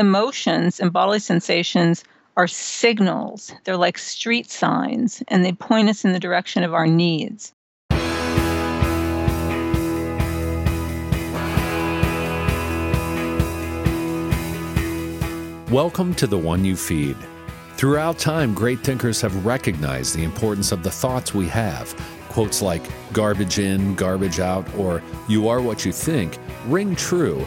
emotions and bodily sensations are signals. They're like street signs, and they point us in the direction of our needs. Welcome to the One You Feed. Throughout time, great thinkers have recognized the importance of the thoughts we have. Quotes like garbage in, garbage out, or you are what you think ring true.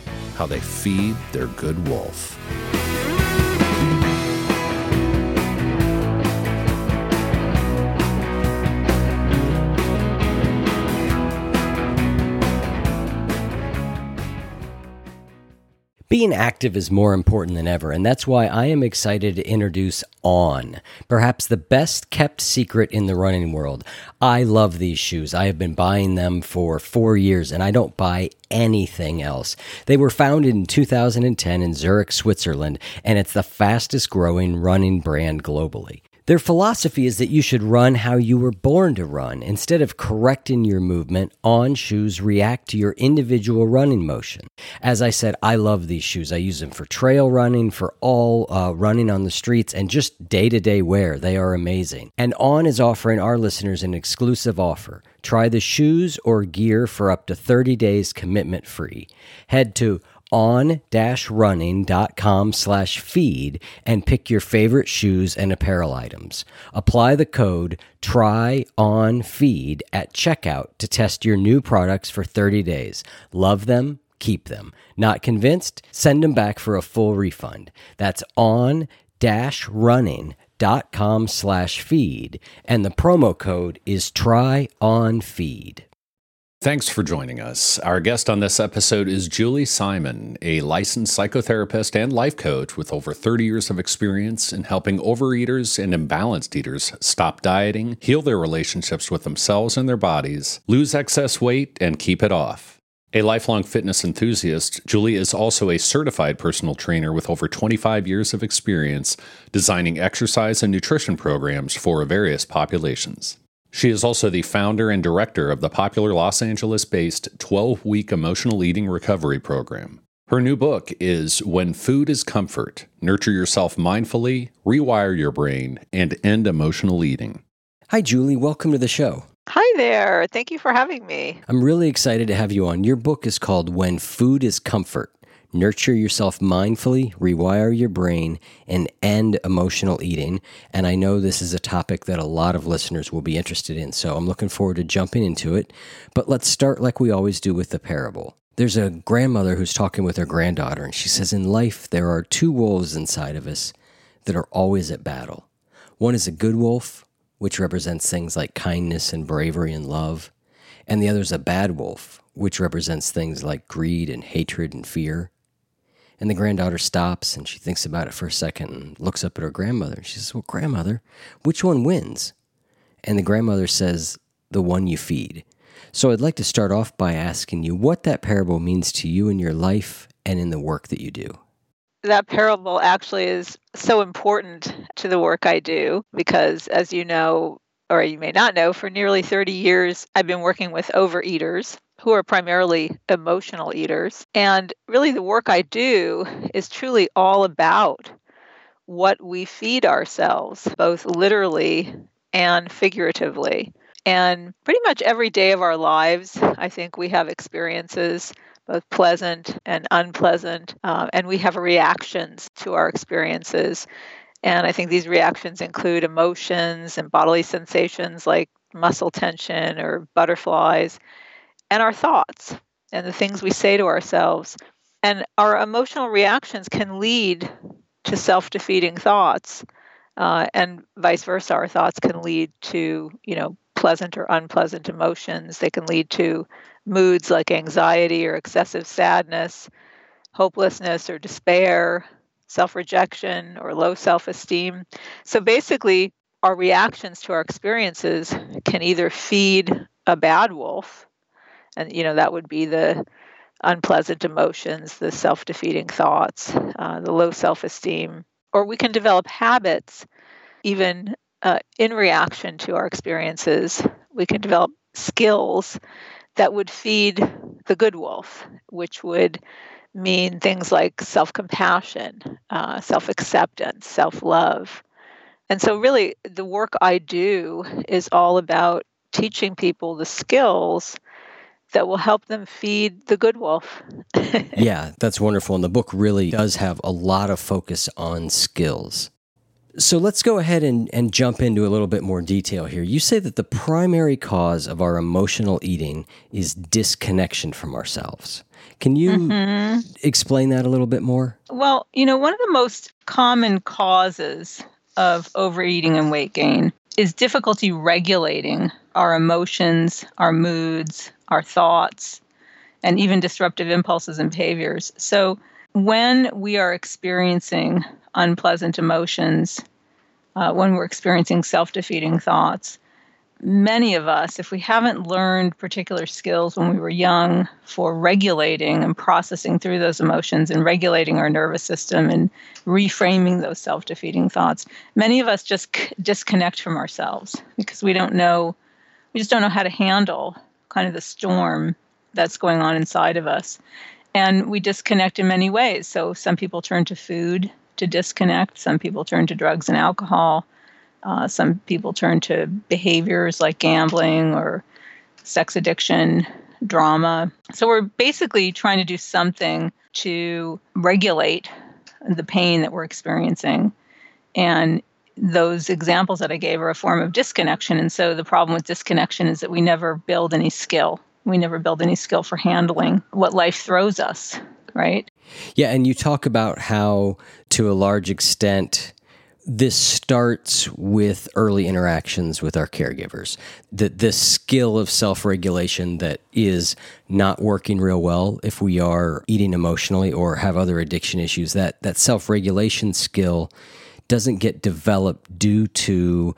how they feed their good wolf. Being active is more important than ever, and that's why I am excited to introduce On, perhaps the best kept secret in the running world. I love these shoes. I have been buying them for four years, and I don't buy anything else. They were founded in 2010 in Zurich, Switzerland, and it's the fastest growing running brand globally. Their philosophy is that you should run how you were born to run. Instead of correcting your movement, on shoes react to your individual running motion. As I said, I love these shoes. I use them for trail running, for all uh, running on the streets, and just day to day wear. They are amazing. And On is offering our listeners an exclusive offer. Try the shoes or gear for up to 30 days commitment free. Head to on-running.com slash feed and pick your favorite shoes and apparel items. Apply the code try on feed at checkout to test your new products for 30 days. Love them, keep them. Not convinced? Send them back for a full refund. That's on dash running dot com slash feed and the promo code is try on feed. Thanks for joining us. Our guest on this episode is Julie Simon, a licensed psychotherapist and life coach with over 30 years of experience in helping overeaters and imbalanced eaters stop dieting, heal their relationships with themselves and their bodies, lose excess weight, and keep it off. A lifelong fitness enthusiast, Julie is also a certified personal trainer with over 25 years of experience designing exercise and nutrition programs for various populations. She is also the founder and director of the popular Los Angeles based 12 week emotional eating recovery program. Her new book is When Food is Comfort Nurture Yourself Mindfully, Rewire Your Brain, and End Emotional Eating. Hi, Julie. Welcome to the show. Hi there. Thank you for having me. I'm really excited to have you on. Your book is called When Food is Comfort nurture yourself mindfully, rewire your brain, and end emotional eating. And I know this is a topic that a lot of listeners will be interested in. So I'm looking forward to jumping into it. But let's start like we always do with the parable. There's a grandmother who's talking with her granddaughter, and she says, In life, there are two wolves inside of us that are always at battle. One is a good wolf, which represents things like kindness and bravery and love, and the other is a bad wolf, which represents things like greed and hatred and fear. And the granddaughter stops and she thinks about it for a second and looks up at her grandmother. And she says, Well, grandmother, which one wins? And the grandmother says, The one you feed. So I'd like to start off by asking you what that parable means to you in your life and in the work that you do. That parable actually is so important to the work I do because, as you know, or you may not know, for nearly 30 years, I've been working with overeaters who are primarily emotional eaters. And really, the work I do is truly all about what we feed ourselves, both literally and figuratively. And pretty much every day of our lives, I think we have experiences, both pleasant and unpleasant, uh, and we have reactions to our experiences. And I think these reactions include emotions and bodily sensations like muscle tension or butterflies and our thoughts and the things we say to ourselves. And our emotional reactions can lead to self defeating thoughts. Uh, and vice versa, our thoughts can lead to, you know, pleasant or unpleasant emotions. They can lead to moods like anxiety or excessive sadness, hopelessness or despair, self rejection, or low self esteem. So basically, our reactions to our experiences can either feed a bad wolf, and you know that would be the unpleasant emotions, the self defeating thoughts, uh, the low self esteem, or we can develop habits even uh, in reaction to our experiences. We can develop skills that would feed the good wolf, which would mean things like self compassion, uh, self acceptance, self love. And so, really, the work I do is all about teaching people the skills that will help them feed the good wolf. yeah, that's wonderful. And the book really does have a lot of focus on skills. So let's go ahead and, and jump into a little bit more detail here. You say that the primary cause of our emotional eating is disconnection from ourselves. Can you mm-hmm. explain that a little bit more? Well, you know, one of the most common causes of overeating and weight gain is difficulty regulating our emotions, our moods, our thoughts, and even disruptive impulses and behaviors. So, when we are experiencing unpleasant emotions, uh, when we're experiencing self defeating thoughts, many of us, if we haven't learned particular skills when we were young for regulating and processing through those emotions and regulating our nervous system and reframing those self defeating thoughts, many of us just c- disconnect from ourselves because we don't know, we just don't know how to handle kind of the storm that's going on inside of us. And we disconnect in many ways. So some people turn to food to disconnect, some people turn to drugs and alcohol. Uh, some people turn to behaviors like gambling or sex addiction, drama. So we're basically trying to do something to regulate the pain that we're experiencing. And those examples that I gave are a form of disconnection. And so the problem with disconnection is that we never build any skill. We never build any skill for handling what life throws us, right? Yeah. And you talk about how, to a large extent, this starts with early interactions with our caregivers. That this skill of self regulation that is not working real well if we are eating emotionally or have other addiction issues, that, that self regulation skill doesn't get developed due to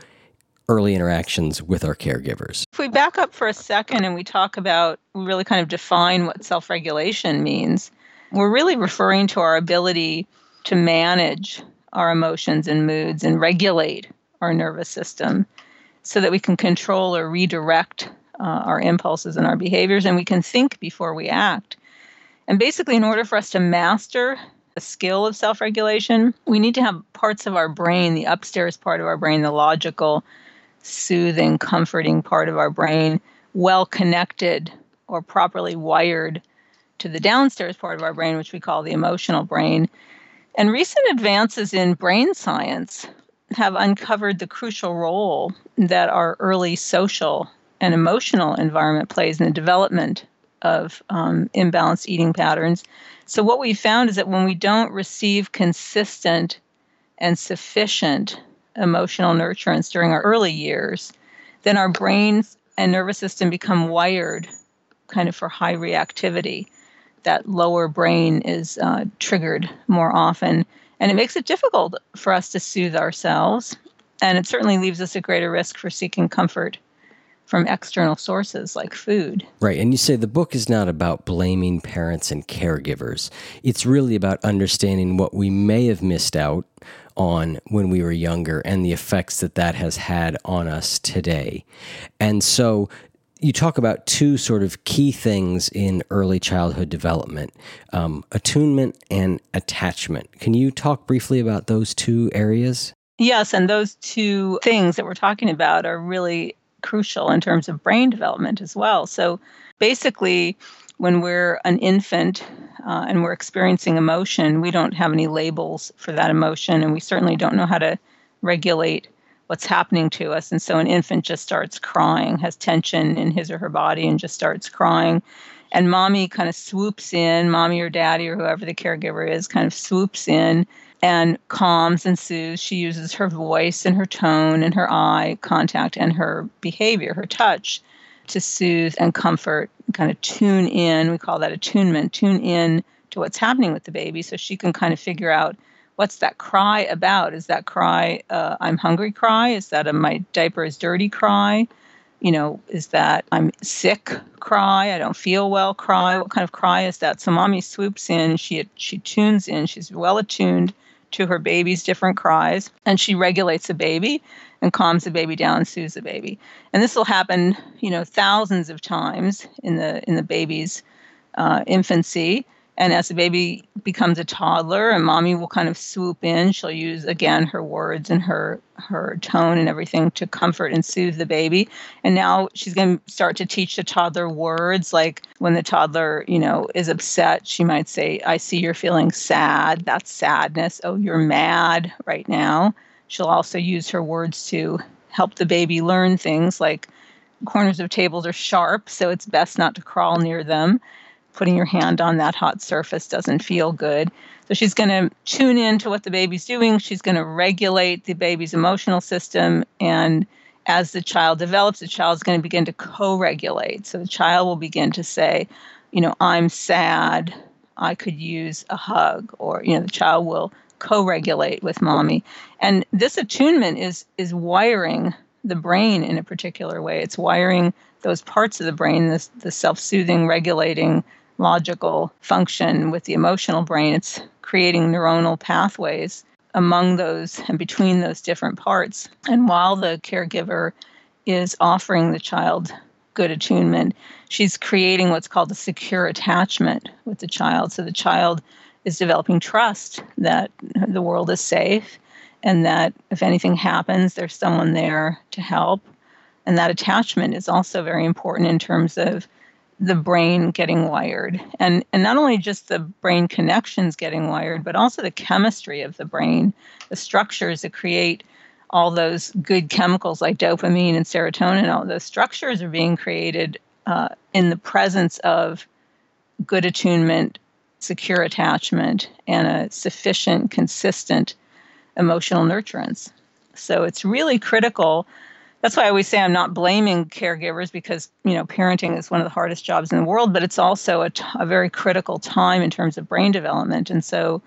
early interactions with our caregivers. If we back up for a second and we talk about, we really kind of define what self regulation means, we're really referring to our ability to manage our emotions and moods and regulate our nervous system so that we can control or redirect uh, our impulses and our behaviors and we can think before we act. And basically, in order for us to master the skill of self regulation, we need to have parts of our brain, the upstairs part of our brain, the logical, soothing, comforting part of our brain, well connected or properly wired to the downstairs part of our brain, which we call the emotional brain. And recent advances in brain science have uncovered the crucial role that our early social and emotional environment plays in the development of um, imbalanced eating patterns. So, what we found is that when we don't receive consistent and sufficient emotional nurturance during our early years, then our brains and nervous system become wired kind of for high reactivity that lower brain is uh, triggered more often. And it makes it difficult for us to soothe ourselves. And it certainly leaves us at greater risk for seeking comfort from external sources like food. Right. And you say the book is not about blaming parents and caregivers, it's really about understanding what we may have missed out on when we were younger and the effects that that has had on us today. And so you talk about two sort of key things in early childhood development um, attunement and attachment. Can you talk briefly about those two areas? Yes, and those two things that we're talking about are really crucial in terms of brain development as well. So basically, when we're an infant uh, and we're experiencing emotion, we don't have any labels for that emotion, and we certainly don't know how to regulate what's happening to us. And so an infant just starts crying, has tension in his or her body, and just starts crying. And mommy kind of swoops in, mommy or daddy or whoever the caregiver is, kind of swoops in and calms and soothes. She uses her voice and her tone and her eye contact and her behavior, her touch to soothe and comfort, kind of tune in. We call that attunement, tune in to what's happening with the baby so she can kind of figure out what's that cry about? Is that cry uh, I'm hungry cry? Is that a my diaper is dirty cry? You know, is that I'm sick cry? I don't feel well cry? What kind of cry is that? So mommy swoops in, she she tunes in, she's well attuned to her baby's different cries, and she regulates the baby and calms the baby down and soothes the baby. And this will happen, you know, thousands of times in the in the baby's uh, infancy. And as the baby becomes a toddler, and mommy will kind of swoop in, she'll use again her words and her her tone and everything to comfort and soothe the baby. And now she's going to start to teach the toddler words like when the toddler, you know, is upset, she might say, "I see you're feeling sad. That's sadness. Oh, you're mad right now." She'll also use her words to help the baby learn things like corners of tables are sharp, so it's best not to crawl near them putting your hand on that hot surface doesn't feel good. So she's going to tune in to what the baby's doing. She's going to regulate the baby's emotional system. And as the child develops, the child is going to begin to co regulate. So the child will begin to say, you know, I'm sad. I could use a hug. Or, you know, the child will co regulate with mommy. And this attunement is, is wiring the brain in a particular way. It's wiring those parts of the brain, this, the self soothing, regulating logical function with the emotional brain. It's creating neuronal pathways among those and between those different parts. And while the caregiver is offering the child good attunement, she's creating what's called a secure attachment with the child. So the child is developing trust that the world is safe and that if anything happens, there's someone there to help. And that attachment is also very important in terms of the brain getting wired. And and not only just the brain connections getting wired but also the chemistry of the brain the structures that create all those good chemicals like dopamine and serotonin all those structures are being created uh, in the presence of good attunement secure attachment and a sufficient consistent emotional nurturance. So it's really critical that's why I always say I'm not blaming caregivers because you know parenting is one of the hardest jobs in the world, but it's also a, t- a very critical time in terms of brain development, and so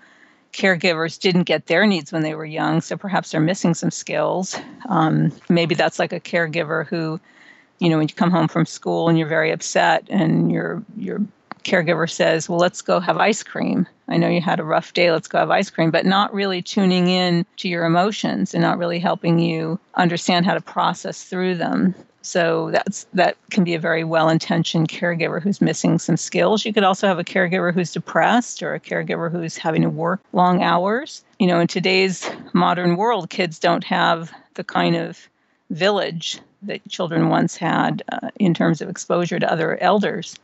caregivers didn't get their needs when they were young, so perhaps they're missing some skills. Um, maybe that's like a caregiver who, you know, when you come home from school and you're very upset and your your caregiver says, "Well, let's go have ice cream." I know you had a rough day, let's go have ice cream, but not really tuning in to your emotions and not really helping you understand how to process through them. So that's that can be a very well-intentioned caregiver who's missing some skills. You could also have a caregiver who's depressed or a caregiver who's having to work long hours. You know, in today's modern world, kids don't have the kind of village that children once had uh, in terms of exposure to other elders.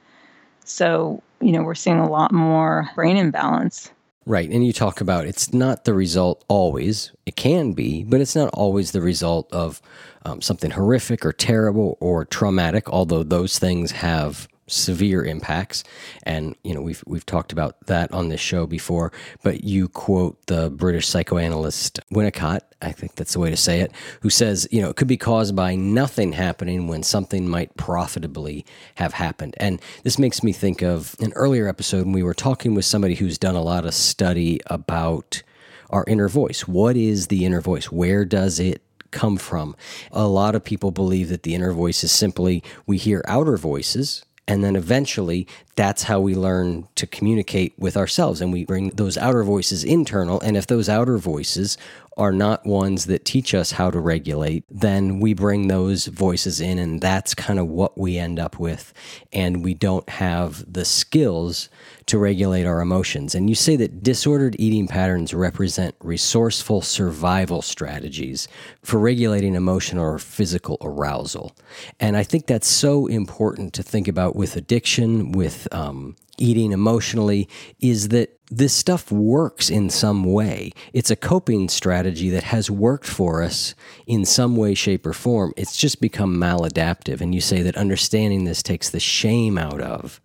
So, you know, we're seeing a lot more brain imbalance. Right. And you talk about it's not the result always. It can be, but it's not always the result of um, something horrific or terrible or traumatic, although those things have severe impacts. And you know we've we've talked about that on this show before but you quote the British psychoanalyst Winnicott I think that's the way to say it who says you know it could be caused by nothing happening when something might profitably have happened. And this makes me think of an earlier episode when we were talking with somebody who's done a lot of study about our inner voice. What is the inner voice? Where does it come from? A lot of people believe that the inner voice is simply we hear outer voices and then eventually, that's how we learn to communicate with ourselves. And we bring those outer voices internal. And if those outer voices are not ones that teach us how to regulate, then we bring those voices in, and that's kind of what we end up with. And we don't have the skills to regulate our emotions. And you say that disordered eating patterns represent resourceful survival strategies for regulating emotional or physical arousal. And I think that's so important to think about with addiction, with um, eating emotionally, is that this stuff works in some way. It's a coping strategy that has worked for us in some way, shape, or form. It's just become maladaptive. And you say that understanding this takes the shame out of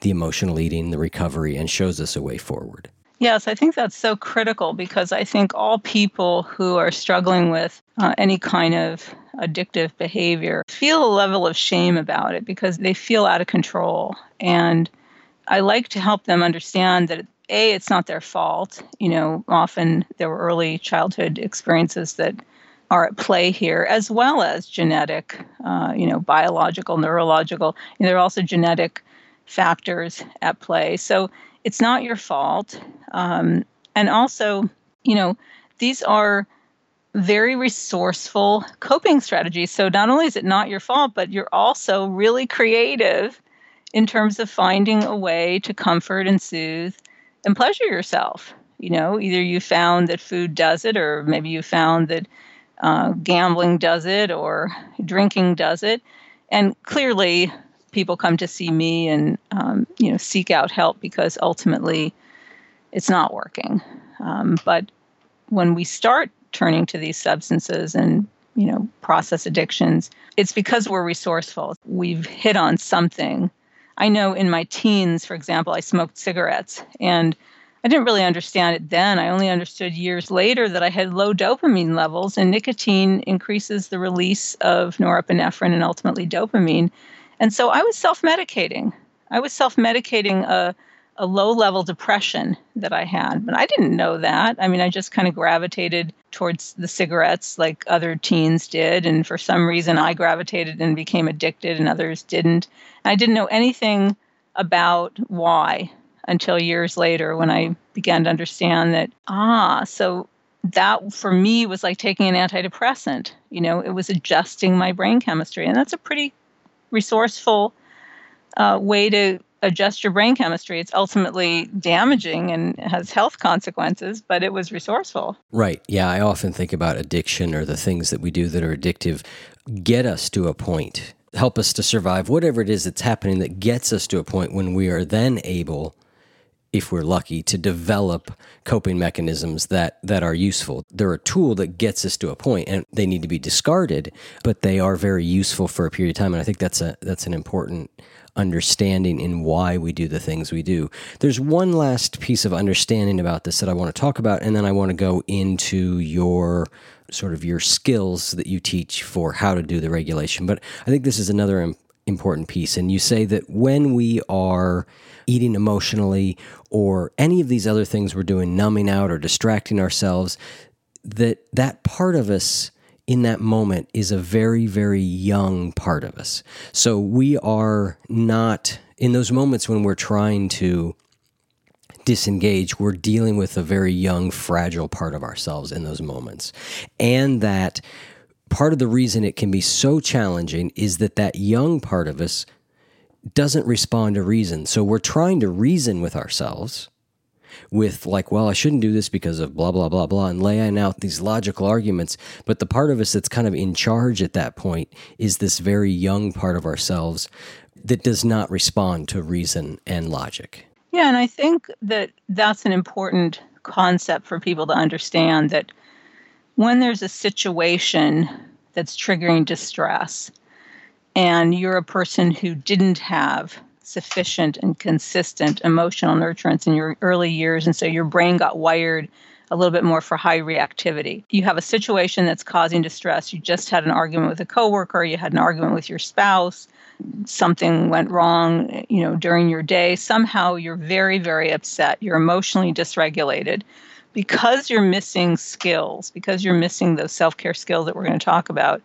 the emotional eating, the recovery, and shows us a way forward. Yes, I think that's so critical because I think all people who are struggling with uh, any kind of addictive behavior feel a level of shame about it because they feel out of control. And I like to help them understand that a it's not their fault. You know often there were early childhood experiences that are at play here as well as genetic uh, you know biological neurological. And there are also genetic factors at play. So it's not your fault. Um, and also you know these are very resourceful coping strategies. So not only is it not your fault but you're also really creative in terms of finding a way to comfort and soothe and pleasure yourself. You know, either you found that food does it, or maybe you found that uh, gambling does it, or drinking does it. And clearly, people come to see me and um, you know seek out help because ultimately, it's not working. Um, but when we start turning to these substances and you know process addictions, it's because we're resourceful. We've hit on something I know in my teens, for example, I smoked cigarettes and I didn't really understand it then. I only understood years later that I had low dopamine levels, and nicotine increases the release of norepinephrine and ultimately dopamine. And so I was self medicating. I was self medicating a a low level depression that I had. But I didn't know that. I mean, I just kind of gravitated towards the cigarettes like other teens did. And for some reason, I gravitated and became addicted, and others didn't. And I didn't know anything about why until years later when I began to understand that, ah, so that for me was like taking an antidepressant. You know, it was adjusting my brain chemistry. And that's a pretty resourceful uh, way to adjust your brain chemistry. It's ultimately damaging and has health consequences, but it was resourceful. Right. Yeah. I often think about addiction or the things that we do that are addictive get us to a point, help us to survive, whatever it is that's happening that gets us to a point when we are then able if we're lucky, to develop coping mechanisms that, that are useful. They're a tool that gets us to a point and they need to be discarded, but they are very useful for a period of time. And I think that's a that's an important understanding in why we do the things we do. There's one last piece of understanding about this that I want to talk about, and then I want to go into your sort of your skills that you teach for how to do the regulation. But I think this is another important piece. And you say that when we are eating emotionally or any of these other things we're doing, numbing out or distracting ourselves, that that part of us in that moment is a very, very young part of us. So we are not, in those moments when we're trying to disengage, we're dealing with a very young, fragile part of ourselves in those moments. And that part of the reason it can be so challenging is that that young part of us doesn't respond to reason. So we're trying to reason with ourselves with like, well, I shouldn't do this because of blah blah blah blah, and laying out these logical arguments. But the part of us that's kind of in charge at that point is this very young part of ourselves that does not respond to reason and logic. Yeah, and I think that that's an important concept for people to understand that when there's a situation that's triggering distress and you're a person who didn't have sufficient and consistent emotional nurturance in your early years. And so your brain got wired a little bit more for high reactivity. You have a situation that's causing distress. You just had an argument with a coworker, you had an argument with your spouse, something went wrong, you know, during your day. Somehow you're very very upset. You're emotionally dysregulated because you're missing skills, because you're missing those self-care skills that we're going to talk about.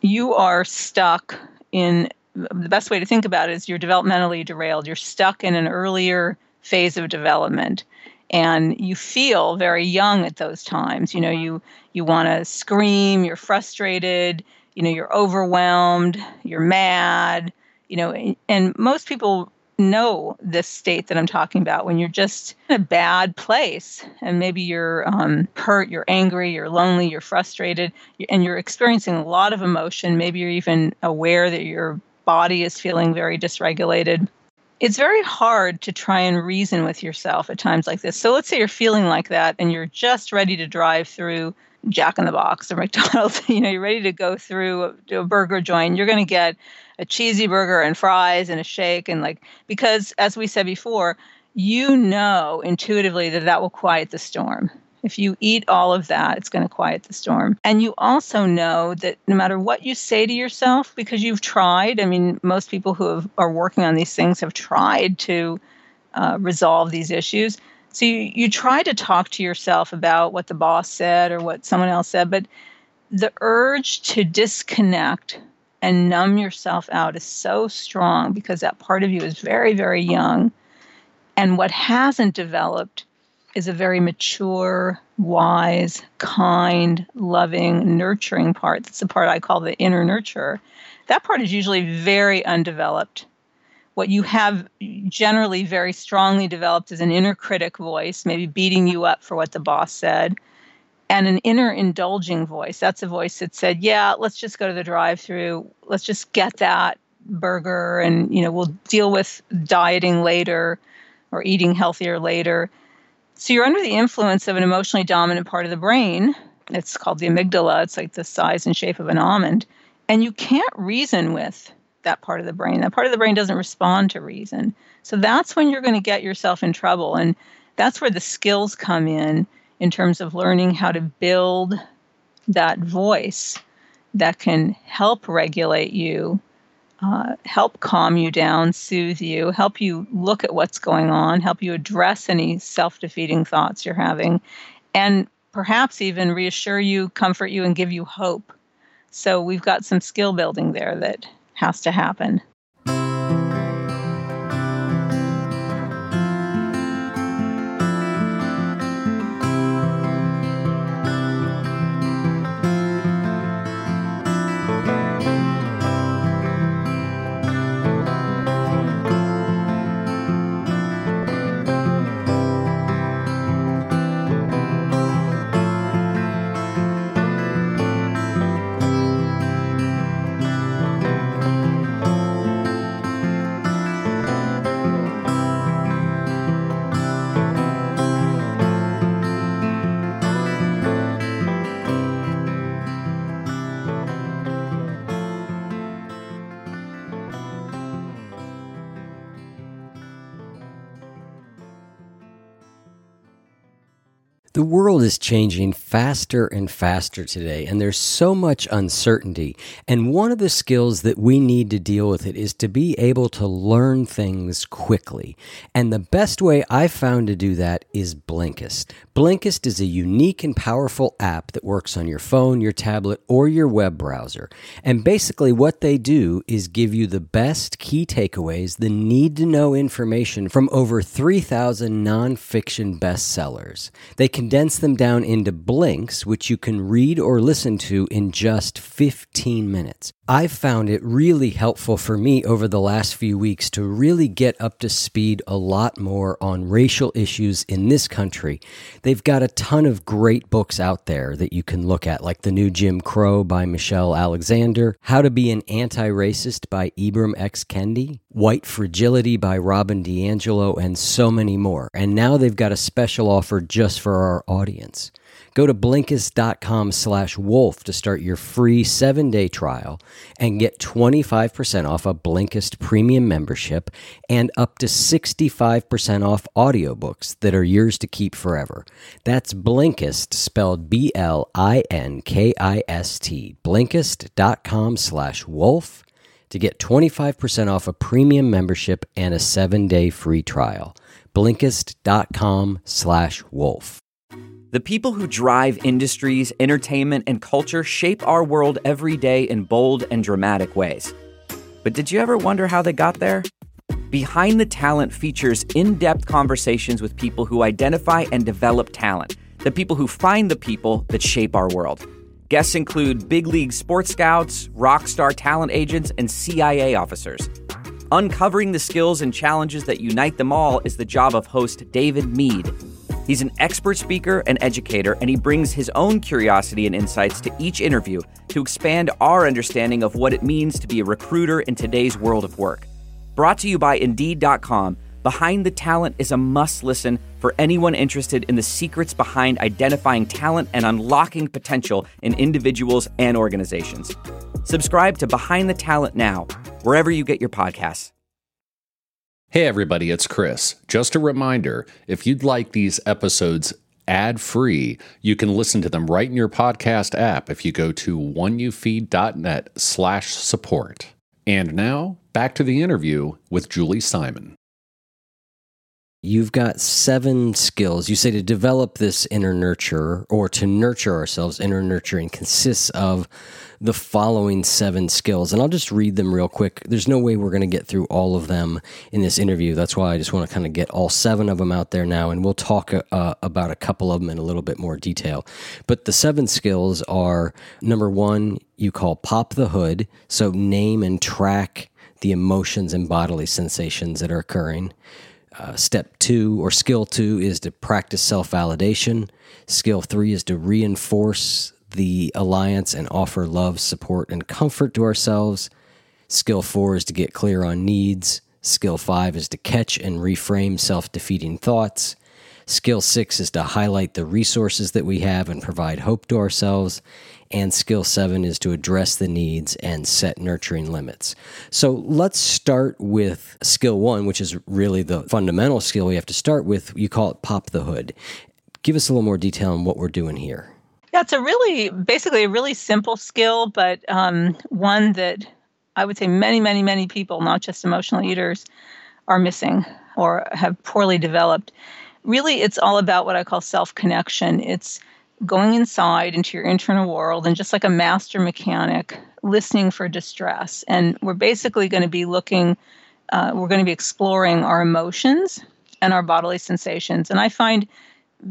You are stuck in the best way to think about it is you're developmentally derailed. You're stuck in an earlier phase of development and you feel very young at those times you know you you want to scream you're frustrated you know you're overwhelmed you're mad you know and most people know this state that i'm talking about when you're just in a bad place and maybe you're um, hurt you're angry you're lonely you're frustrated and you're experiencing a lot of emotion maybe you're even aware that you're body is feeling very dysregulated. It's very hard to try and reason with yourself at times like this. So let's say you're feeling like that and you're just ready to drive through Jack in the Box or McDonald's. you know, you're ready to go through a, a burger joint. You're going to get a cheesy burger and fries and a shake and like because as we said before, you know intuitively that that will quiet the storm. If you eat all of that, it's going to quiet the storm. And you also know that no matter what you say to yourself, because you've tried, I mean, most people who have, are working on these things have tried to uh, resolve these issues. So you, you try to talk to yourself about what the boss said or what someone else said, but the urge to disconnect and numb yourself out is so strong because that part of you is very, very young. And what hasn't developed is a very mature, wise, kind, loving, nurturing part. That's the part I call the inner nurturer. That part is usually very undeveloped. What you have generally very strongly developed is an inner critic voice, maybe beating you up for what the boss said, and an inner indulging voice. That's a voice that said, "Yeah, let's just go to the drive-through. Let's just get that burger and, you know, we'll deal with dieting later or eating healthier later." So you're under the influence of an emotionally dominant part of the brain. It's called the amygdala. It's like the size and shape of an almond. And you can't reason with that part of the brain. That part of the brain doesn't respond to reason. So that's when you're going to get yourself in trouble. And that's where the skills come in, in terms of learning how to build that voice that can help regulate you uh, help calm you down, soothe you, help you look at what's going on, help you address any self defeating thoughts you're having, and perhaps even reassure you, comfort you, and give you hope. So we've got some skill building there that has to happen. The world is changing faster and faster today, and there's so much uncertainty. And one of the skills that we need to deal with it is to be able to learn things quickly. And the best way I've found to do that is Blinkist. Blinkist is a unique and powerful app that works on your phone, your tablet, or your web browser. And basically, what they do is give you the best key takeaways, the need to know information from over 3,000 nonfiction bestsellers. They condense them down into blinks, which you can read or listen to in just 15 minutes. I've found it really helpful for me over the last few weeks to really get up to speed a lot more on racial issues in this country. They've got a ton of great books out there that you can look at, like The New Jim Crow by Michelle Alexander, How to Be an Anti Racist by Ibram X. Kendi, White Fragility by Robin DiAngelo, and so many more. And now they've got a special offer just for our audience. Go to Blinkist.com slash wolf to start your free seven-day trial and get 25% off a Blinkist premium membership and up to 65% off audiobooks that are yours to keep forever. That's Blinkist, spelled B-L-I-N-K-I-S-T. Blinkist.com slash wolf to get 25% off a premium membership and a seven-day free trial. Blinkist.com slash wolf. The people who drive industries, entertainment, and culture shape our world every day in bold and dramatic ways. But did you ever wonder how they got there? Behind the Talent features in depth conversations with people who identify and develop talent, the people who find the people that shape our world. Guests include big league sports scouts, rock star talent agents, and CIA officers. Uncovering the skills and challenges that unite them all is the job of host David Mead. He's an expert speaker and educator, and he brings his own curiosity and insights to each interview to expand our understanding of what it means to be a recruiter in today's world of work. Brought to you by Indeed.com, Behind the Talent is a must listen for anyone interested in the secrets behind identifying talent and unlocking potential in individuals and organizations. Subscribe to Behind the Talent now, wherever you get your podcasts. Hey, everybody, it's Chris. Just a reminder if you'd like these episodes ad free, you can listen to them right in your podcast app if you go to oneyoufeed.net slash support. And now, back to the interview with Julie Simon. You've got seven skills. You say to develop this inner nurture or to nurture ourselves, inner nurturing consists of the following seven skills. And I'll just read them real quick. There's no way we're going to get through all of them in this interview. That's why I just want to kind of get all seven of them out there now. And we'll talk uh, about a couple of them in a little bit more detail. But the seven skills are number one, you call pop the hood. So name and track the emotions and bodily sensations that are occurring. Uh, step two or skill two is to practice self validation. Skill three is to reinforce the alliance and offer love, support, and comfort to ourselves. Skill four is to get clear on needs. Skill five is to catch and reframe self defeating thoughts. Skill six is to highlight the resources that we have and provide hope to ourselves. And skill seven is to address the needs and set nurturing limits. So let's start with skill one, which is really the fundamental skill we have to start with. You call it pop the hood. Give us a little more detail on what we're doing here. That's a really, basically, a really simple skill, but um, one that I would say many, many, many people, not just emotional eaters, are missing or have poorly developed. Really, it's all about what I call self connection. It's going inside into your internal world and just like a master mechanic listening for distress and we're basically going to be looking uh, we're going to be exploring our emotions and our bodily sensations and i find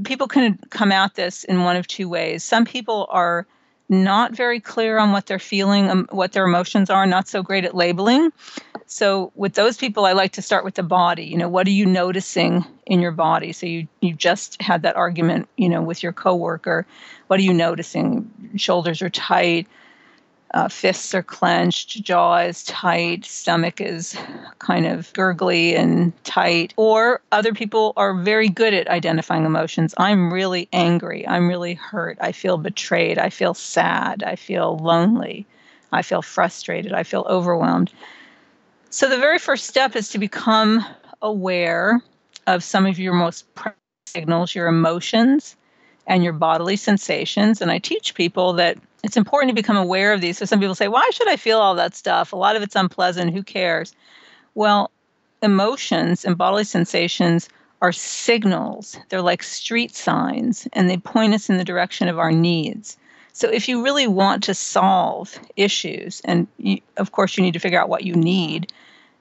people can come at this in one of two ways some people are not very clear on what they're feeling um, what their emotions are not so great at labeling so with those people, I like to start with the body. You know, what are you noticing in your body? So you you just had that argument, you know, with your coworker. What are you noticing? Shoulders are tight, uh, fists are clenched, jaw is tight, stomach is kind of gurgly and tight. Or other people are very good at identifying emotions. I'm really angry. I'm really hurt. I feel betrayed. I feel sad. I feel lonely. I feel frustrated. I feel overwhelmed. So, the very first step is to become aware of some of your most signals, your emotions, and your bodily sensations. And I teach people that it's important to become aware of these. So, some people say, Why should I feel all that stuff? A lot of it's unpleasant. Who cares? Well, emotions and bodily sensations are signals. They're like street signs, and they point us in the direction of our needs. So, if you really want to solve issues, and you, of course, you need to figure out what you need,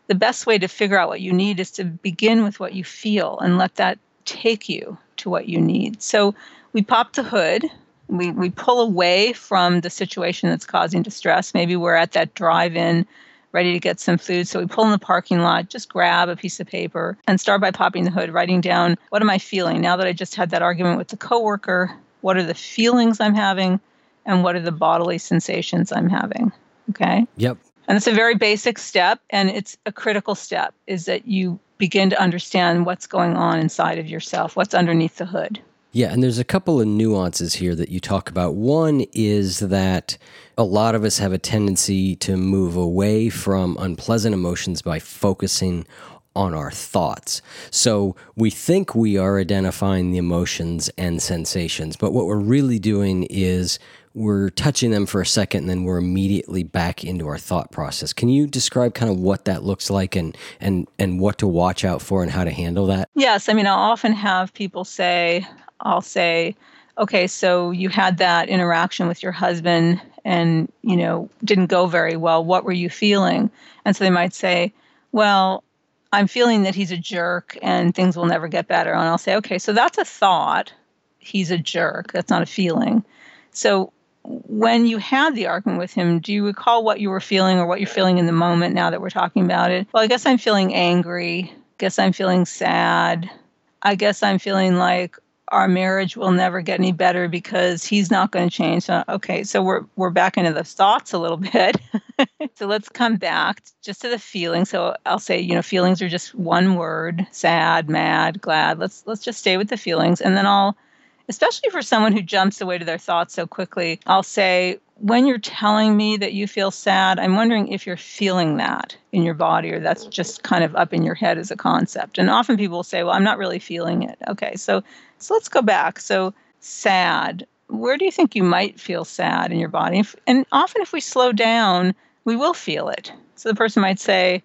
the best way to figure out what you need is to begin with what you feel and let that take you to what you need. So, we pop the hood, we, we pull away from the situation that's causing distress. Maybe we're at that drive in ready to get some food. So we pull in the parking lot, just grab a piece of paper and start by popping the hood, writing down what am I feeling now that I just had that argument with the coworker? What are the feelings I'm having? and what are the bodily sensations I'm having. Okay. Yep. And it's a very basic step, and it's a critical step is that you begin to understand what's going on inside of yourself, what's underneath the hood. Yeah, and there's a couple of nuances here that you talk about. One is that a lot of us have a tendency to move away from unpleasant emotions by focusing on our thoughts. So we think we are identifying the emotions and sensations, but what we're really doing is we're touching them for a second and then we're immediately back into our thought process. Can you describe kind of what that looks like and and and what to watch out for and how to handle that? Yes, I mean I'll often have people say I'll say okay, so you had that interaction with your husband and, you know, didn't go very well. What were you feeling? And so they might say, well, I'm feeling that he's a jerk and things will never get better. And I'll say, okay, so that's a thought. He's a jerk. That's not a feeling. So when you had the argument with him, do you recall what you were feeling or what you're feeling in the moment now that we're talking about it? Well, I guess I'm feeling angry. I Guess I'm feeling sad. I guess I'm feeling like our marriage will never get any better because he's not going to change. So, okay, so we're we're back into the thoughts a little bit. so let's come back just to the feelings. So I'll say, you know, feelings are just one word: sad, mad, glad. Let's let's just stay with the feelings, and then I'll especially for someone who jumps away to their thoughts so quickly, I'll say, when you're telling me that you feel sad, I'm wondering if you're feeling that in your body or that's just kind of up in your head as a concept. And often people will say, well, I'm not really feeling it. Okay, so so let's go back. So sad. Where do you think you might feel sad in your body? And often if we slow down, we will feel it. So the person might say,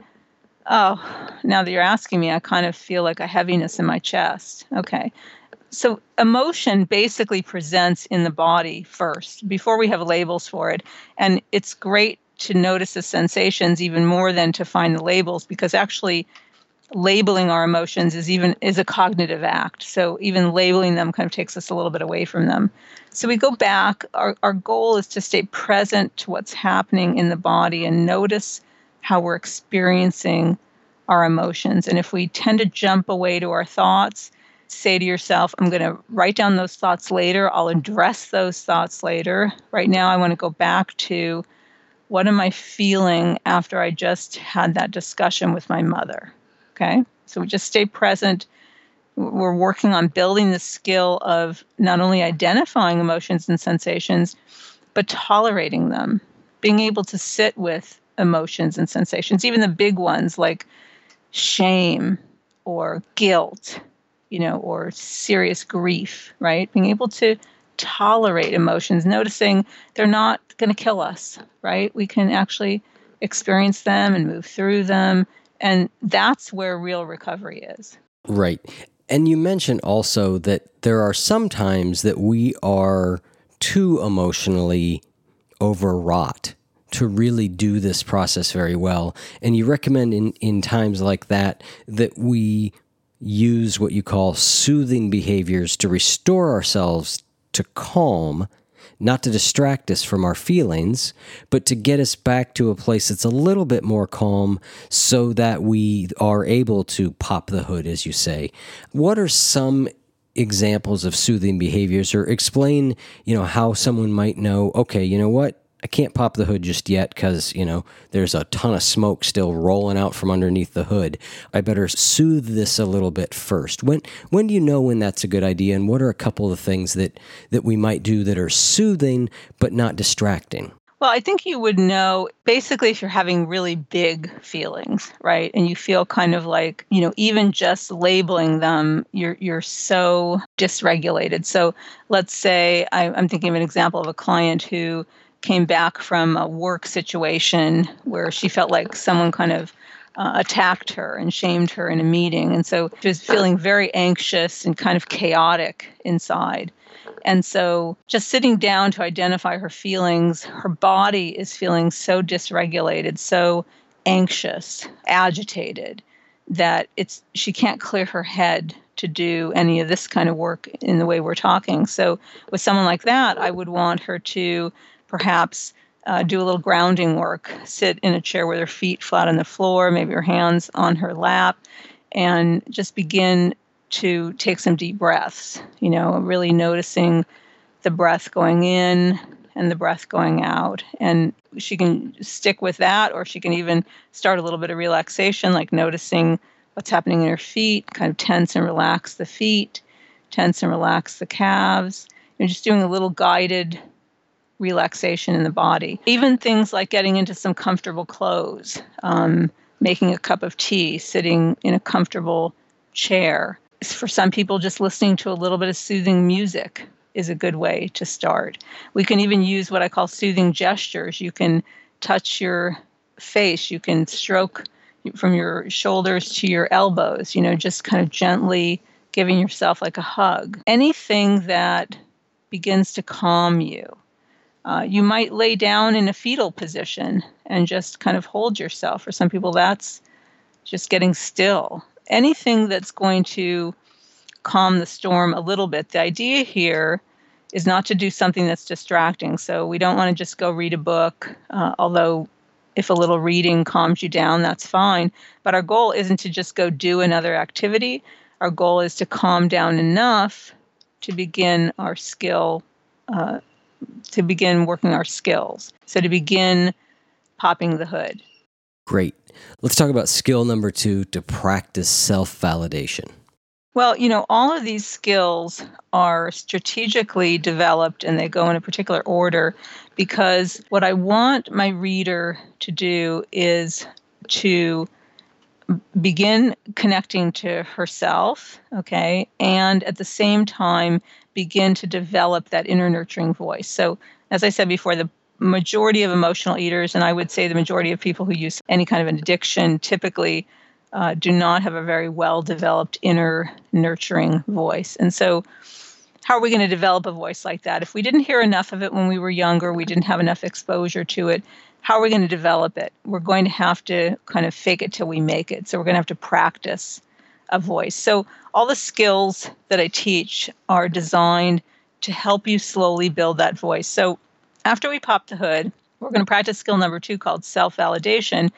Oh, now that you're asking me, I kind of feel like a heaviness in my chest. Okay. So, emotion basically presents in the body first before we have labels for it. And it's great to notice the sensations even more than to find the labels because actually labeling our emotions is even is a cognitive act. So even labeling them kind of takes us a little bit away from them. So we go back. Our, our goal is to stay present to what's happening in the body and notice how we're experiencing our emotions. And if we tend to jump away to our thoughts say to yourself i'm going to write down those thoughts later. I'll address those thoughts later. Right now i want to go back to what am i feeling after i just had that discussion with my mother? Okay. So we just stay present. We're working on building the skill of not only identifying emotions and sensations, but tolerating them, being able to sit with emotions and sensations, even the big ones like shame or guilt, you know, or serious grief, right? Being able to tolerate emotions, noticing they're not going to kill us, right? We can actually experience them and move through them and that's where real recovery is. Right. And you mentioned also that there are some times that we are too emotionally overwrought to really do this process very well. And you recommend in, in times like that that we use what you call soothing behaviors to restore ourselves to calm not to distract us from our feelings, but to get us back to a place that's a little bit more calm so that we are able to pop the hood, as you say. What are some examples of soothing behaviors or explain, you know, how someone might know, okay, you know what? I can't pop the hood just yet because, you know, there's a ton of smoke still rolling out from underneath the hood. I better soothe this a little bit first. When when do you know when that's a good idea and what are a couple of things that that we might do that are soothing but not distracting? Well, I think you would know basically if you're having really big feelings, right? And you feel kind of like, you know, even just labeling them, you're you're so dysregulated. So let's say I, I'm thinking of an example of a client who came back from a work situation where she felt like someone kind of uh, attacked her and shamed her in a meeting. And so she was feeling very anxious and kind of chaotic inside. And so just sitting down to identify her feelings, her body is feeling so dysregulated, so anxious, agitated that it's she can't clear her head to do any of this kind of work in the way we're talking. So with someone like that, I would want her to perhaps uh, do a little grounding work, sit in a chair with her feet flat on the floor, maybe her hands on her lap, and just begin to take some deep breaths, you know, really noticing the breath going in and the breath going out. And she can stick with that, or she can even start a little bit of relaxation, like noticing what's happening in her feet, kind of tense and relax the feet, tense and relax the calves. You're just doing a little guided relaxation in the body. Even things like getting into some comfortable clothes, um, making a cup of tea, sitting in a comfortable chair. For some people, just listening to a little bit of soothing music is a good way to start. We can even use what I call soothing gestures. You can touch your face, you can stroke from your shoulders to your elbows, you know, just kind of gently giving yourself like a hug. Anything that begins to calm you uh, you might lay down in a fetal position and just kind of hold yourself. For some people, that's just getting still. Anything that's going to calm the storm a little bit. The idea here is not to do something that's distracting. So we don't want to just go read a book, uh, although if a little reading calms you down, that's fine. But our goal isn't to just go do another activity. Our goal is to calm down enough to begin our skill uh, to begin working our skills. So to begin popping the hood. Great. Let's talk about skill number two to practice self validation. Well, you know, all of these skills are strategically developed and they go in a particular order because what I want my reader to do is to begin connecting to herself, okay, and at the same time begin to develop that inner nurturing voice. So, as I said before, the majority of emotional eaters, and I would say the majority of people who use any kind of an addiction, typically uh, do not have a very well developed inner nurturing voice. And so, how are we going to develop a voice like that? If we didn't hear enough of it when we were younger, we didn't have enough exposure to it, how are we going to develop it? We're going to have to kind of fake it till we make it. So, we're going to have to practice a voice. So, all the skills that I teach are designed to help you slowly build that voice. So, after we pop the hood, we're going to practice skill number two called self validation,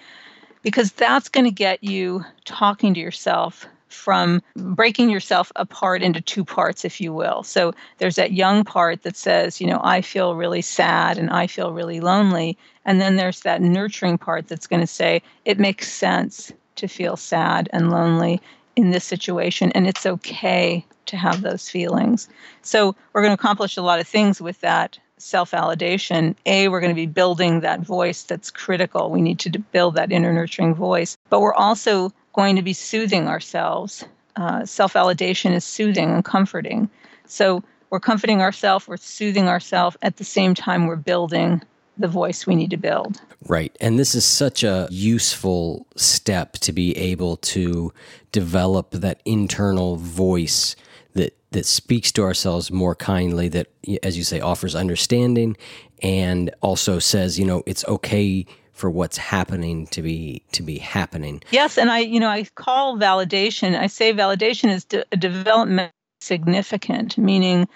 because that's going to get you talking to yourself from breaking yourself apart into two parts, if you will. So there's that young part that says, you know, I feel really sad and I feel really lonely. And then there's that nurturing part that's going to say, it makes sense to feel sad and lonely in this situation, and it's okay to have those feelings. So we're going to accomplish a lot of things with that self validation, A, we're going to be building that voice that's critical. We need to build that inner nurturing voice, but we're also going to be soothing ourselves. Uh, self validation is soothing and comforting. So we're comforting ourselves, we're soothing ourselves at the same time we're building the voice we need to build. Right. And this is such a useful step to be able to develop that internal voice that that speaks to ourselves more kindly that as you say offers understanding and also says you know it's okay for what's happening to be to be happening yes and i you know i call validation i say validation is de- development significant meaning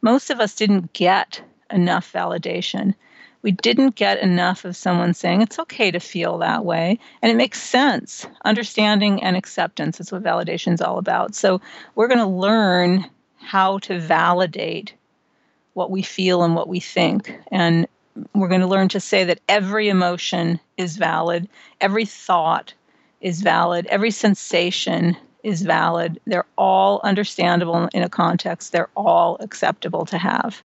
most of us didn't get enough validation we didn't get enough of someone saying it's okay to feel that way and it makes sense understanding and acceptance is what validation is all about so we're going to learn how to validate what we feel and what we think. And we're going to learn to say that every emotion is valid, every thought is valid, every sensation is valid. They're all understandable in a context, they're all acceptable to have.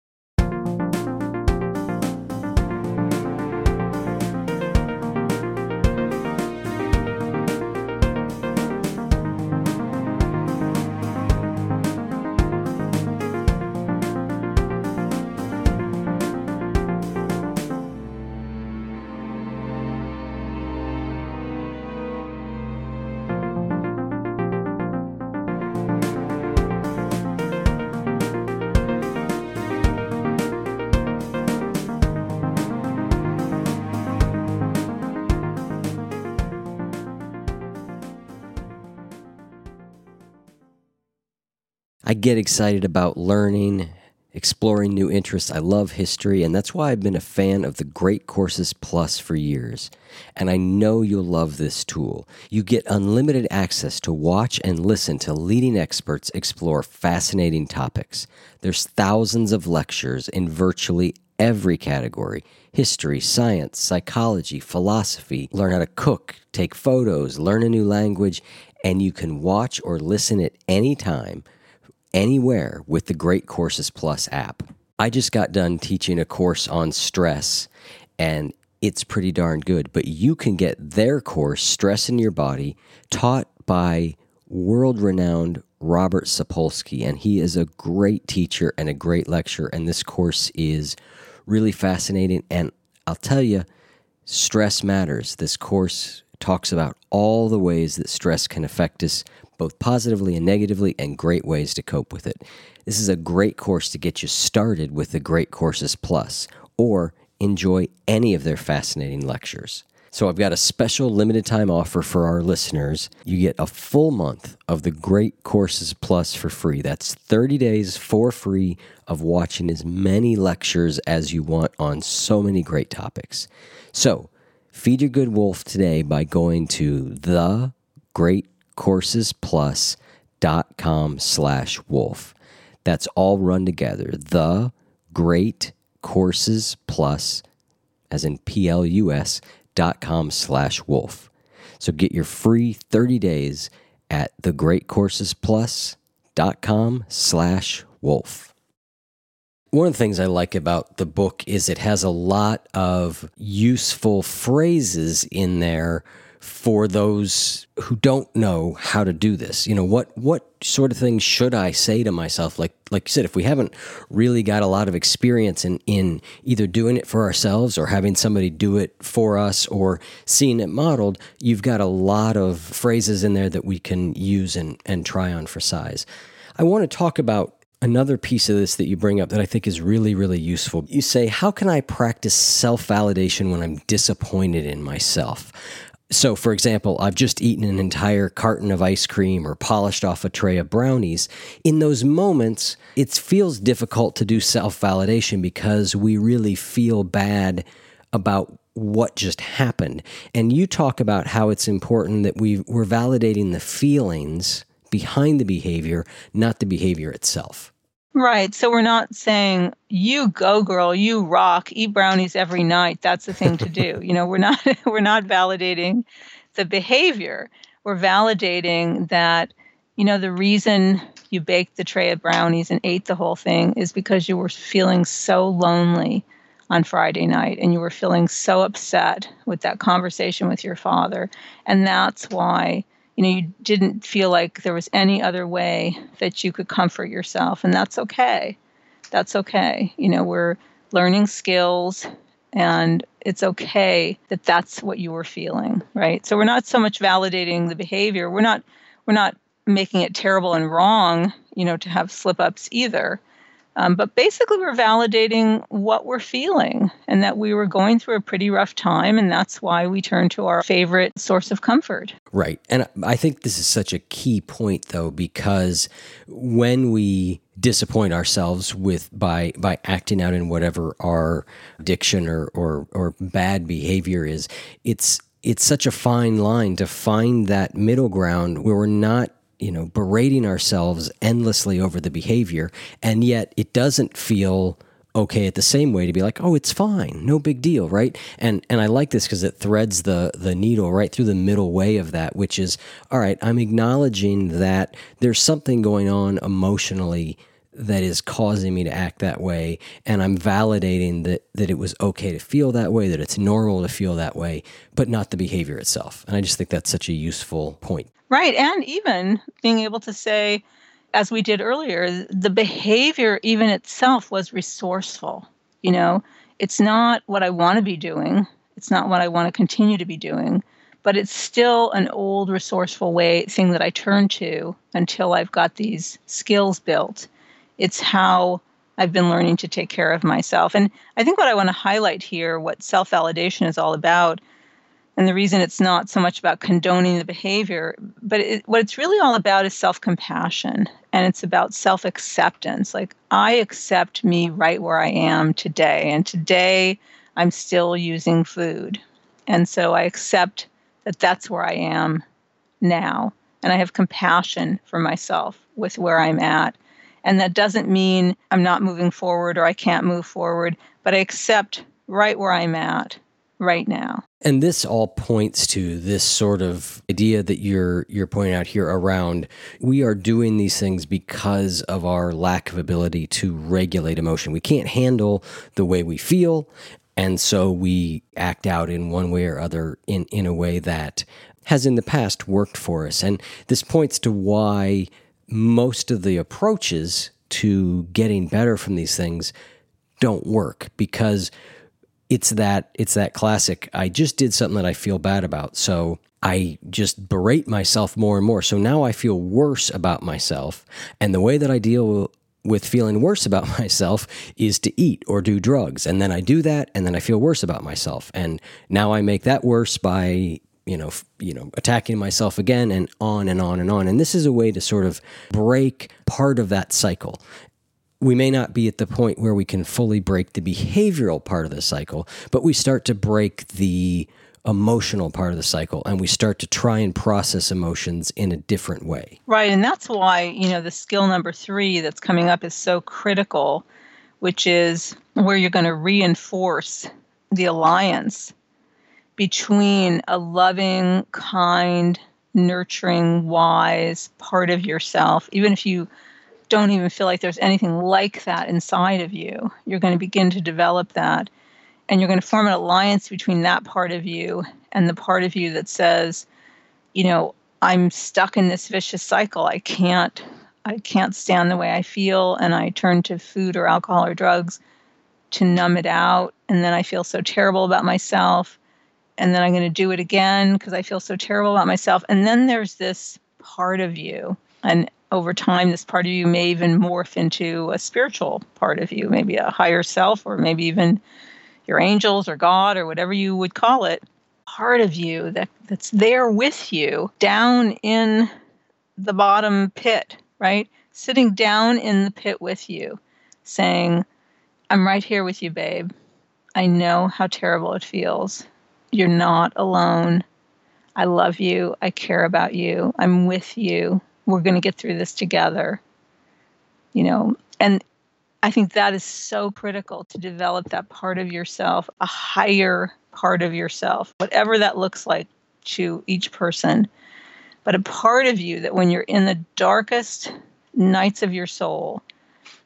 Get excited about learning, exploring new interests. I love history, and that's why I've been a fan of the Great Courses Plus for years. And I know you'll love this tool. You get unlimited access to watch and listen to leading experts explore fascinating topics. There's thousands of lectures in virtually every category history, science, psychology, philosophy, learn how to cook, take photos, learn a new language, and you can watch or listen at any time anywhere with the Great Courses Plus app. I just got done teaching a course on stress, and it's pretty darn good. But you can get their course, Stress in Your Body, taught by world renowned Robert Sapolsky. And he is a great teacher and a great lecturer. And this course is really fascinating. And I'll tell you, stress matters. This course talks about all the ways that stress can affect us both positively and negatively, and great ways to cope with it. This is a great course to get you started with the Great Courses Plus, or enjoy any of their fascinating lectures. So, I've got a special limited time offer for our listeners. You get a full month of the Great Courses Plus for free. That's 30 days for free of watching as many lectures as you want on so many great topics. So, feed your good wolf today by going to the Great coursesplus.com slash wolf. That's all run together. The Great Courses Plus, as in P-L-U-S, dot com slash wolf. So get your free 30 days at thegreatcoursesplus.com slash wolf. One of the things I like about the book is it has a lot of useful phrases in there for those who don't know how to do this? You know, what what sort of things should I say to myself? Like like you said, if we haven't really got a lot of experience in in either doing it for ourselves or having somebody do it for us or seeing it modeled, you've got a lot of phrases in there that we can use and and try on for size. I want to talk about another piece of this that you bring up that I think is really, really useful. You say, How can I practice self validation when I'm disappointed in myself? So, for example, I've just eaten an entire carton of ice cream or polished off a tray of brownies. In those moments, it feels difficult to do self validation because we really feel bad about what just happened. And you talk about how it's important that we, we're validating the feelings behind the behavior, not the behavior itself. Right. So we're not saying you go girl, you rock, eat brownies every night. That's the thing to do. you know, we're not we're not validating the behavior. We're validating that you know the reason you baked the tray of brownies and ate the whole thing is because you were feeling so lonely on Friday night and you were feeling so upset with that conversation with your father and that's why you know you didn't feel like there was any other way that you could comfort yourself and that's okay. That's okay. You know we're learning skills and it's okay that that's what you were feeling right? So we're not so much validating the behavior. We're not we're not making it terrible and wrong you know to have slip ups either um, but basically, we're validating what we're feeling and that we were going through a pretty rough time. And that's why we turn to our favorite source of comfort. Right. And I think this is such a key point, though, because when we disappoint ourselves with by by acting out in whatever our addiction or or, or bad behavior is it's it's such a fine line to find that middle ground where we're not you know, berating ourselves endlessly over the behavior, and yet it doesn't feel okay at the same way to be like, oh, it's fine, no big deal, right? And and I like this because it threads the the needle right through the middle way of that, which is, all right, I'm acknowledging that there's something going on emotionally that is causing me to act that way and i'm validating that that it was okay to feel that way that it's normal to feel that way but not the behavior itself and i just think that's such a useful point Right. And even being able to say, as we did earlier, the behavior even itself was resourceful. You know, it's not what I want to be doing, it's not what I want to continue to be doing, but it's still an old resourceful way thing that I turn to until I've got these skills built. It's how I've been learning to take care of myself. And I think what I want to highlight here, what self validation is all about, and the reason it's not so much about condoning the behavior, but it, what it's really all about is self compassion and it's about self acceptance. Like, I accept me right where I am today. And today I'm still using food. And so I accept that that's where I am now. And I have compassion for myself with where I'm at. And that doesn't mean I'm not moving forward or I can't move forward, but I accept right where I'm at right now. And this all points to this sort of idea that you're you're pointing out here around we are doing these things because of our lack of ability to regulate emotion. We can't handle the way we feel, and so we act out in one way or other in in a way that has in the past worked for us. And this points to why most of the approaches to getting better from these things don't work because it's that it's that classic i just did something that i feel bad about so i just berate myself more and more. So now i feel worse about myself. And the way that i deal with feeling worse about myself is to eat or do drugs and then i do that and then i feel worse about myself. And now i make that worse by you know you know attacking myself again and on and on and on and this is a way to sort of break part of that cycle we may not be at the point where we can fully break the behavioral part of the cycle, but we start to break the emotional part of the cycle and we start to try and process emotions in a different way. Right. And that's why, you know, the skill number three that's coming up is so critical, which is where you're going to reinforce the alliance between a loving, kind, nurturing, wise part of yourself, even if you don't even feel like there's anything like that inside of you. You're going to begin to develop that. And you're going to form an alliance between that part of you and the part of you that says, you know, I'm stuck in this vicious cycle. I can't I can't stand the way I feel and I turn to food or alcohol or drugs to numb it out and then I feel so terrible about myself and then I'm going to do it again because I feel so terrible about myself. And then there's this part of you and over time this part of you may even morph into a spiritual part of you maybe a higher self or maybe even your angels or god or whatever you would call it. Part of you that that's there with you down in the bottom pit right? Sitting down in the pit with you saying i'm right here with you babe. I know how terrible it feels you're not alone. I love you. I care about you. I'm with you. We're going to get through this together. You know and i think that is so critical to develop that part of yourself a higher part of yourself whatever that looks like to each person. But a part of you that when you're in the darkest nights of your soul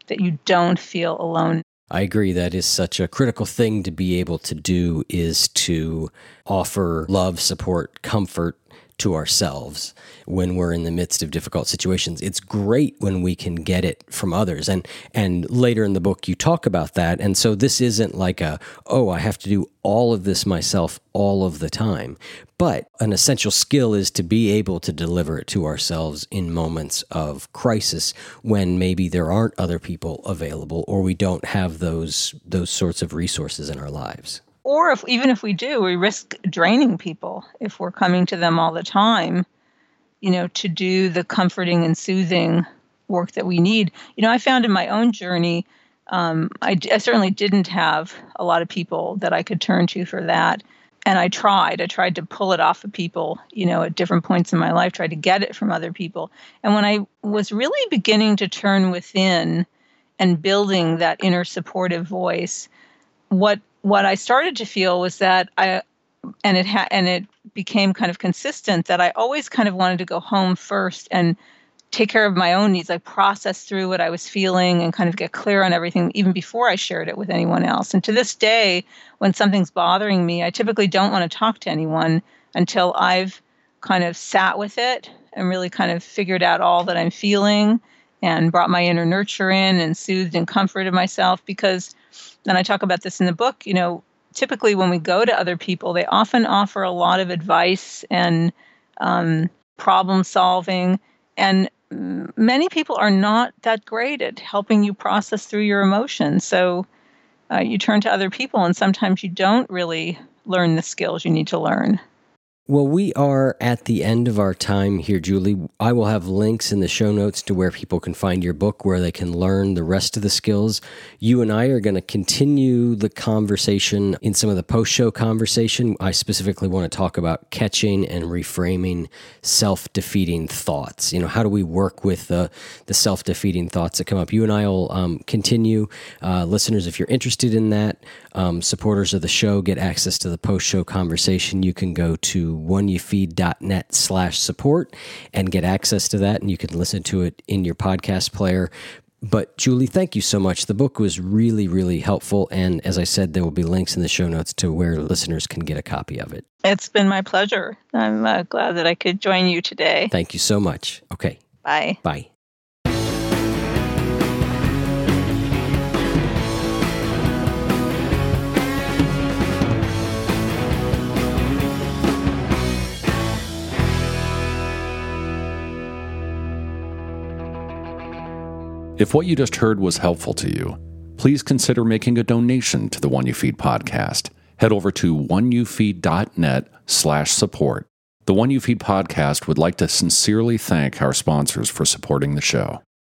that you don't feel alone I agree. That is such a critical thing to be able to do is to offer love, support, comfort to ourselves when we're in the midst of difficult situations. It's great when we can get it from others. And and later in the book you talk about that. And so this isn't like a oh, I have to do all of this myself all of the time. But an essential skill is to be able to deliver it to ourselves in moments of crisis when maybe there aren't other people available or we don't have those those sorts of resources in our lives or if even if we do we risk draining people if we're coming to them all the time you know to do the comforting and soothing work that we need. You know i found in my own journey um, I, I certainly didn't have a lot of people that i could turn to for that. And i tried. I tried to pull it off of people you know at different points in my life tried to get it from other people. And when i was really beginning to turn within and building that inner supportive voice what what I started to feel was that I and it had and it became kind of consistent that I always kind of wanted to go home first and take care of my own needs, like process through what I was feeling and kind of get clear on everything even before I shared it with anyone else. And to this day, when something's bothering me, I typically don't want to talk to anyone until I've kind of sat with it and really kind of figured out all that I'm feeling and brought my inner nurture in and soothed and comforted myself because and I talk about this in the book, you know, typically when we go to other people, they often offer a lot of advice and um, problem solving. And many people are not that great at helping you process through your emotions. So uh, you turn to other people, and sometimes you don't really learn the skills you need to learn. Well, we are at the end of our time here, Julie. I will have links in the show notes to where people can find your book, where they can learn the rest of the skills. You and I are going to continue the conversation in some of the post show conversation. I specifically want to talk about catching and reframing self defeating thoughts. You know, how do we work with the, the self defeating thoughts that come up? You and I will um, continue. Uh, listeners, if you're interested in that, um, supporters of the show get access to the post show conversation. You can go to oneyoufeed.net slash support and get access to that. And you can listen to it in your podcast player. But Julie, thank you so much. The book was really, really helpful. And as I said, there will be links in the show notes to where listeners can get a copy of it. It's been my pleasure. I'm uh, glad that I could join you today. Thank you so much. Okay. Bye. Bye. If what you just heard was helpful to you, please consider making a donation to the One You Feed podcast. Head over to oneyoufeed.net slash support. The One You Feed podcast would like to sincerely thank our sponsors for supporting the show.